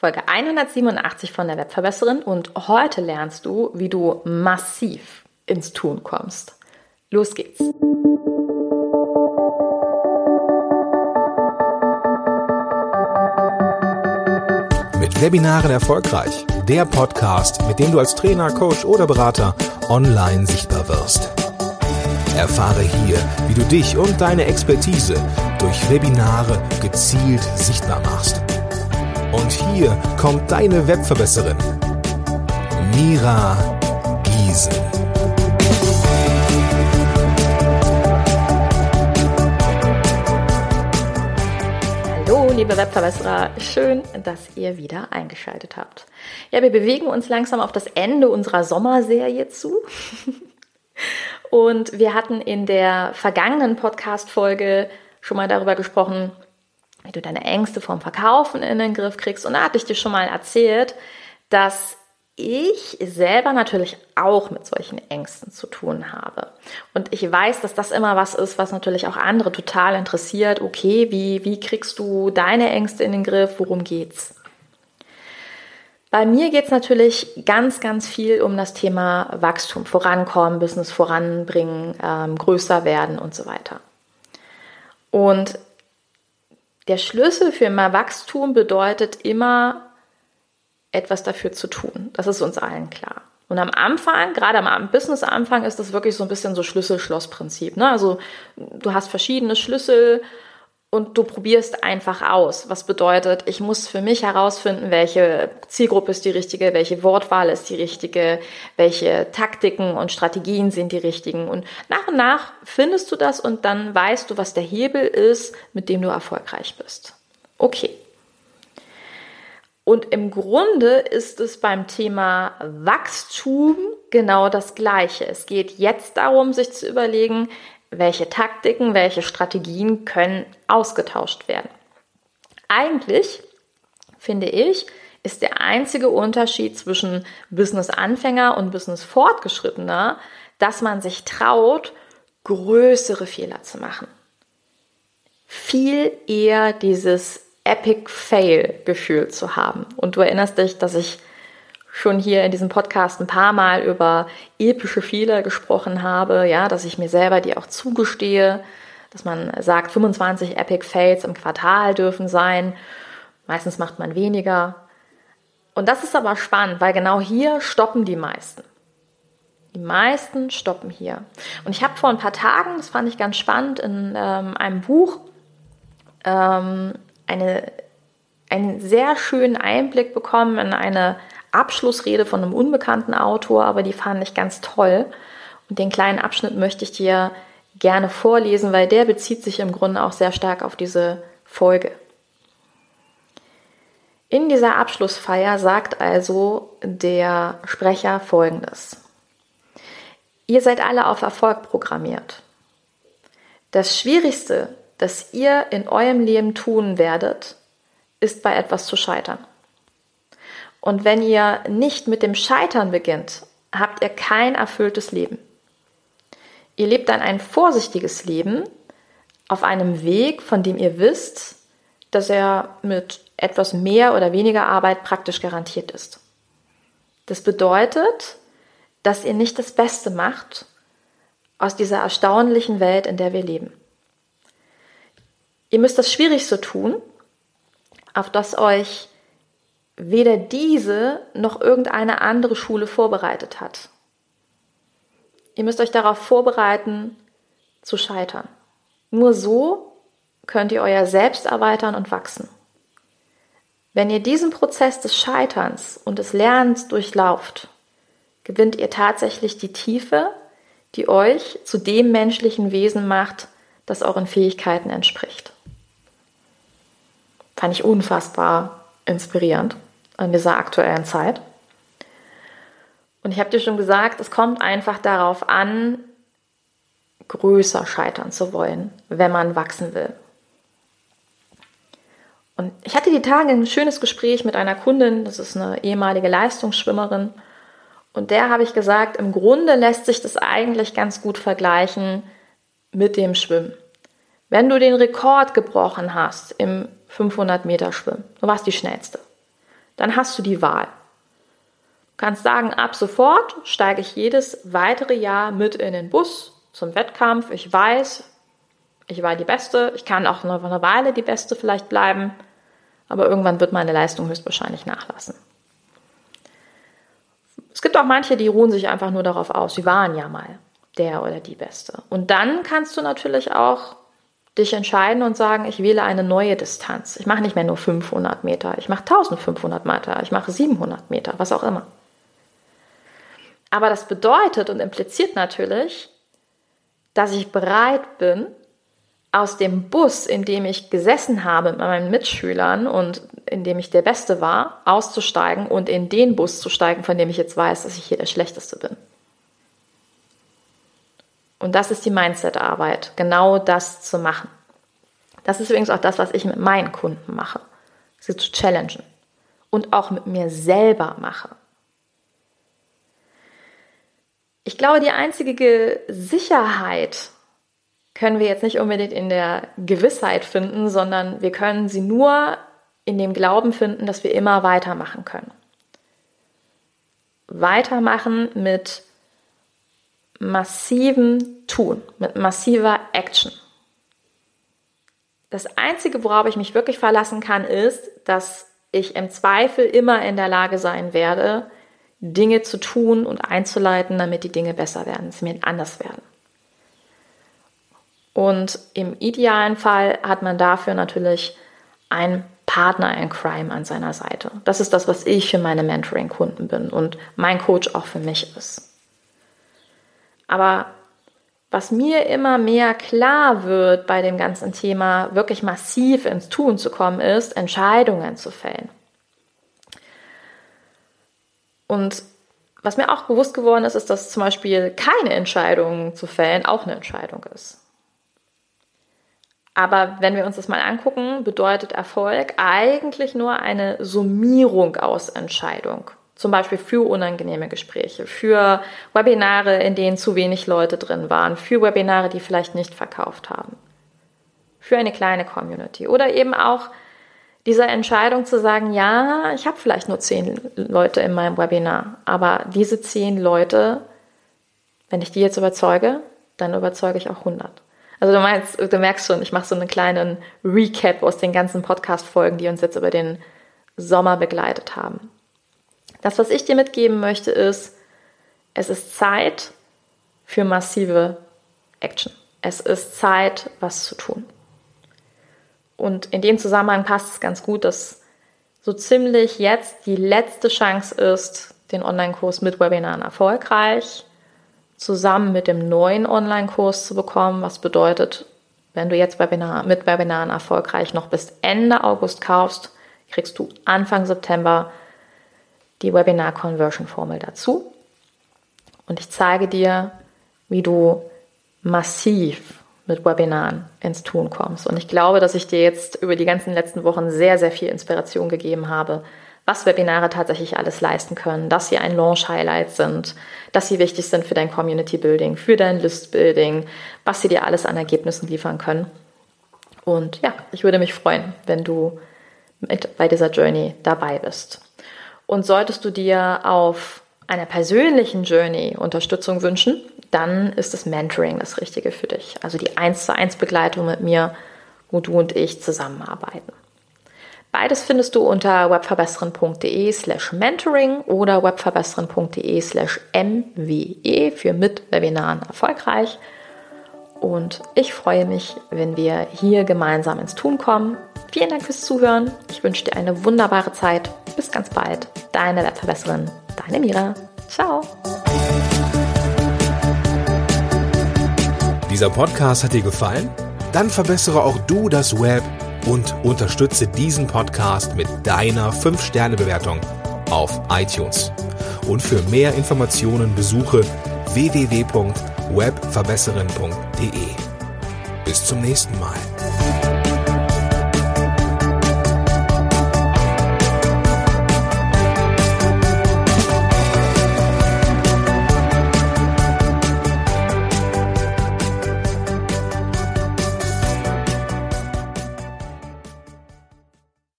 Folge 187 von der Webverbesserin und heute lernst du, wie du massiv ins Tun kommst. Los geht's! Mit Webinaren erfolgreich. Der Podcast, mit dem du als Trainer, Coach oder Berater online sichtbar wirst. Erfahre hier, wie du dich und deine Expertise durch Webinare gezielt sichtbar machst und hier kommt deine Webverbesserin, Mira Giesen. Hallo, liebe Webverbesserer, schön, dass ihr wieder eingeschaltet habt. Ja, wir bewegen uns langsam auf das Ende unserer Sommerserie zu. Und wir hatten in der vergangenen Podcast-Folge schon mal darüber gesprochen, wie du deine Ängste vom Verkaufen in den Griff kriegst. Und da hatte ich dir schon mal erzählt, dass ich selber natürlich auch mit solchen Ängsten zu tun habe. Und ich weiß, dass das immer was ist, was natürlich auch andere total interessiert. Okay, wie, wie kriegst du deine Ängste in den Griff? Worum geht's? Bei mir geht es natürlich ganz, ganz viel um das Thema Wachstum, vorankommen, Business voranbringen, ähm, größer werden und so weiter. Und der Schlüssel für mehr Wachstum bedeutet immer, etwas dafür zu tun. Das ist uns allen klar. Und am Anfang, gerade am Business-Anfang, ist das wirklich so ein bisschen so Schlüssel-Schloss-Prinzip. Ne? Also du hast verschiedene Schlüssel und du probierst einfach aus. Was bedeutet, ich muss für mich herausfinden, welche Zielgruppe ist die richtige, welche Wortwahl ist die richtige, welche Taktiken und Strategien sind die richtigen. Und nach und nach findest du das und dann weißt du, was der Hebel ist, mit dem du erfolgreich bist. Okay. Und im Grunde ist es beim Thema Wachstum genau das Gleiche. Es geht jetzt darum, sich zu überlegen, welche Taktiken, welche Strategien können ausgetauscht werden. Eigentlich, finde ich, ist der einzige Unterschied zwischen Business-Anfänger und Business-Fortgeschrittener, dass man sich traut, größere Fehler zu machen. Viel eher dieses Epic Fail-Gefühl zu haben. Und du erinnerst dich, dass ich schon hier in diesem Podcast ein paar Mal über epische Fehler gesprochen habe, ja, dass ich mir selber die auch zugestehe, dass man sagt, 25 Epic Fails im Quartal dürfen sein. Meistens macht man weniger. Und das ist aber spannend, weil genau hier stoppen die meisten. Die meisten stoppen hier. Und ich habe vor ein paar Tagen, das fand ich ganz spannend, in ähm, einem Buch ähm, eine, einen sehr schönen Einblick bekommen in eine Abschlussrede von einem unbekannten Autor, aber die fand ich ganz toll. Und den kleinen Abschnitt möchte ich dir gerne vorlesen, weil der bezieht sich im Grunde auch sehr stark auf diese Folge. In dieser Abschlussfeier sagt also der Sprecher Folgendes. Ihr seid alle auf Erfolg programmiert. Das Schwierigste, das ihr in eurem Leben tun werdet, ist bei etwas zu scheitern. Und wenn ihr nicht mit dem Scheitern beginnt, habt ihr kein erfülltes Leben. Ihr lebt dann ein vorsichtiges Leben auf einem Weg, von dem ihr wisst, dass er mit etwas mehr oder weniger Arbeit praktisch garantiert ist. Das bedeutet, dass ihr nicht das Beste macht aus dieser erstaunlichen Welt, in der wir leben. Ihr müsst das Schwierigste tun, auf das euch weder diese noch irgendeine andere Schule vorbereitet hat. Ihr müsst euch darauf vorbereiten, zu scheitern. Nur so könnt ihr euer Selbst erweitern und wachsen. Wenn ihr diesen Prozess des Scheiterns und des Lernens durchlauft, gewinnt ihr tatsächlich die Tiefe, die euch zu dem menschlichen Wesen macht, das euren Fähigkeiten entspricht. Fand ich unfassbar inspirierend in dieser aktuellen Zeit. Und ich habe dir schon gesagt, es kommt einfach darauf an, größer scheitern zu wollen, wenn man wachsen will. Und ich hatte die Tage ein schönes Gespräch mit einer Kundin, das ist eine ehemalige Leistungsschwimmerin. Und der habe ich gesagt, im Grunde lässt sich das eigentlich ganz gut vergleichen mit dem Schwimmen. Wenn du den Rekord gebrochen hast im 500 Meter Schwimmen, du warst die schnellste, dann hast du die Wahl. Du kannst sagen, ab sofort steige ich jedes weitere Jahr mit in den Bus zum Wettkampf. Ich weiß, ich war die Beste. Ich kann auch noch eine Weile die Beste vielleicht bleiben. Aber irgendwann wird meine Leistung höchstwahrscheinlich nachlassen. Es gibt auch manche, die ruhen sich einfach nur darauf aus, sie waren ja mal der oder die Beste. Und dann kannst du natürlich auch dich entscheiden und sagen, ich wähle eine neue Distanz. Ich mache nicht mehr nur 500 Meter, ich mache 1500 Meter, ich mache 700 Meter, was auch immer. Aber das bedeutet und impliziert natürlich, dass ich bereit bin, aus dem Bus, in dem ich gesessen habe mit meinen Mitschülern und in dem ich der Beste war, auszusteigen und in den Bus zu steigen, von dem ich jetzt weiß, dass ich hier der Schlechteste bin. Und das ist die Mindset-Arbeit, genau das zu machen. Das ist übrigens auch das, was ich mit meinen Kunden mache, sie zu challengen und auch mit mir selber mache. Ich glaube, die einzige Sicherheit können wir jetzt nicht unbedingt in der Gewissheit finden, sondern wir können sie nur in dem Glauben finden, dass wir immer weitermachen können. Weitermachen mit massivem Tun, mit massiver Action. Das Einzige, worauf ich mich wirklich verlassen kann, ist, dass ich im Zweifel immer in der Lage sein werde, Dinge zu tun und einzuleiten, damit die Dinge besser werden, sie mir anders werden. Und im idealen Fall hat man dafür natürlich einen Partner in Crime an seiner Seite. Das ist das, was ich für meine Mentoring-Kunden bin und mein Coach auch für mich ist. Aber was mir immer mehr klar wird bei dem ganzen Thema, wirklich massiv ins Tun zu kommen, ist, Entscheidungen zu fällen. Und was mir auch bewusst geworden ist, ist, dass zum Beispiel keine Entscheidung zu fällen auch eine Entscheidung ist. Aber wenn wir uns das mal angucken, bedeutet Erfolg eigentlich nur eine Summierung aus Entscheidung. Zum Beispiel für unangenehme Gespräche, für Webinare, in denen zu wenig Leute drin waren, für Webinare, die vielleicht nicht verkauft haben, für eine kleine Community oder eben auch dieser Entscheidung zu sagen, ja, ich habe vielleicht nur zehn Leute in meinem Webinar, aber diese zehn Leute, wenn ich die jetzt überzeuge, dann überzeuge ich auch 100. Also du meinst, du merkst schon, ich mache so einen kleinen Recap aus den ganzen Podcast-Folgen, die uns jetzt über den Sommer begleitet haben. Das, was ich dir mitgeben möchte, ist, es ist Zeit für massive Action. Es ist Zeit, was zu tun. Und in dem Zusammenhang passt es ganz gut, dass so ziemlich jetzt die letzte Chance ist, den Online-Kurs mit Webinaren erfolgreich zusammen mit dem neuen Online-Kurs zu bekommen, was bedeutet, wenn du jetzt Webinar, mit Webinaren erfolgreich noch bis Ende August kaufst, kriegst du Anfang September die Webinar-Conversion-Formel dazu. Und ich zeige dir, wie du massiv mit Webinaren ins Tun kommst. Und ich glaube, dass ich dir jetzt über die ganzen letzten Wochen sehr, sehr viel Inspiration gegeben habe, was Webinare tatsächlich alles leisten können, dass sie ein Launch-Highlight sind, dass sie wichtig sind für dein Community-Building, für dein List-Building, was sie dir alles an Ergebnissen liefern können. Und ja, ich würde mich freuen, wenn du mit bei dieser Journey dabei bist. Und solltest du dir auf einer persönlichen Journey Unterstützung wünschen, dann ist das Mentoring das Richtige für dich. Also die 1 zu 1 Begleitung mit mir, wo du und ich zusammenarbeiten. Beides findest du unter webverbessern.de slash mentoring oder webverbessern.de slash mwe für mit Webinaren erfolgreich. Und ich freue mich, wenn wir hier gemeinsam ins Tun kommen. Vielen Dank fürs Zuhören. Ich wünsche dir eine wunderbare Zeit. Bis ganz bald. Deine Webverbesserin, deine Mira. Ciao. Dieser Podcast hat dir gefallen? Dann verbessere auch du das Web und unterstütze diesen Podcast mit deiner 5-Sterne-Bewertung auf iTunes. Und für mehr Informationen besuche www.webverbesserin.de. Bis zum nächsten Mal.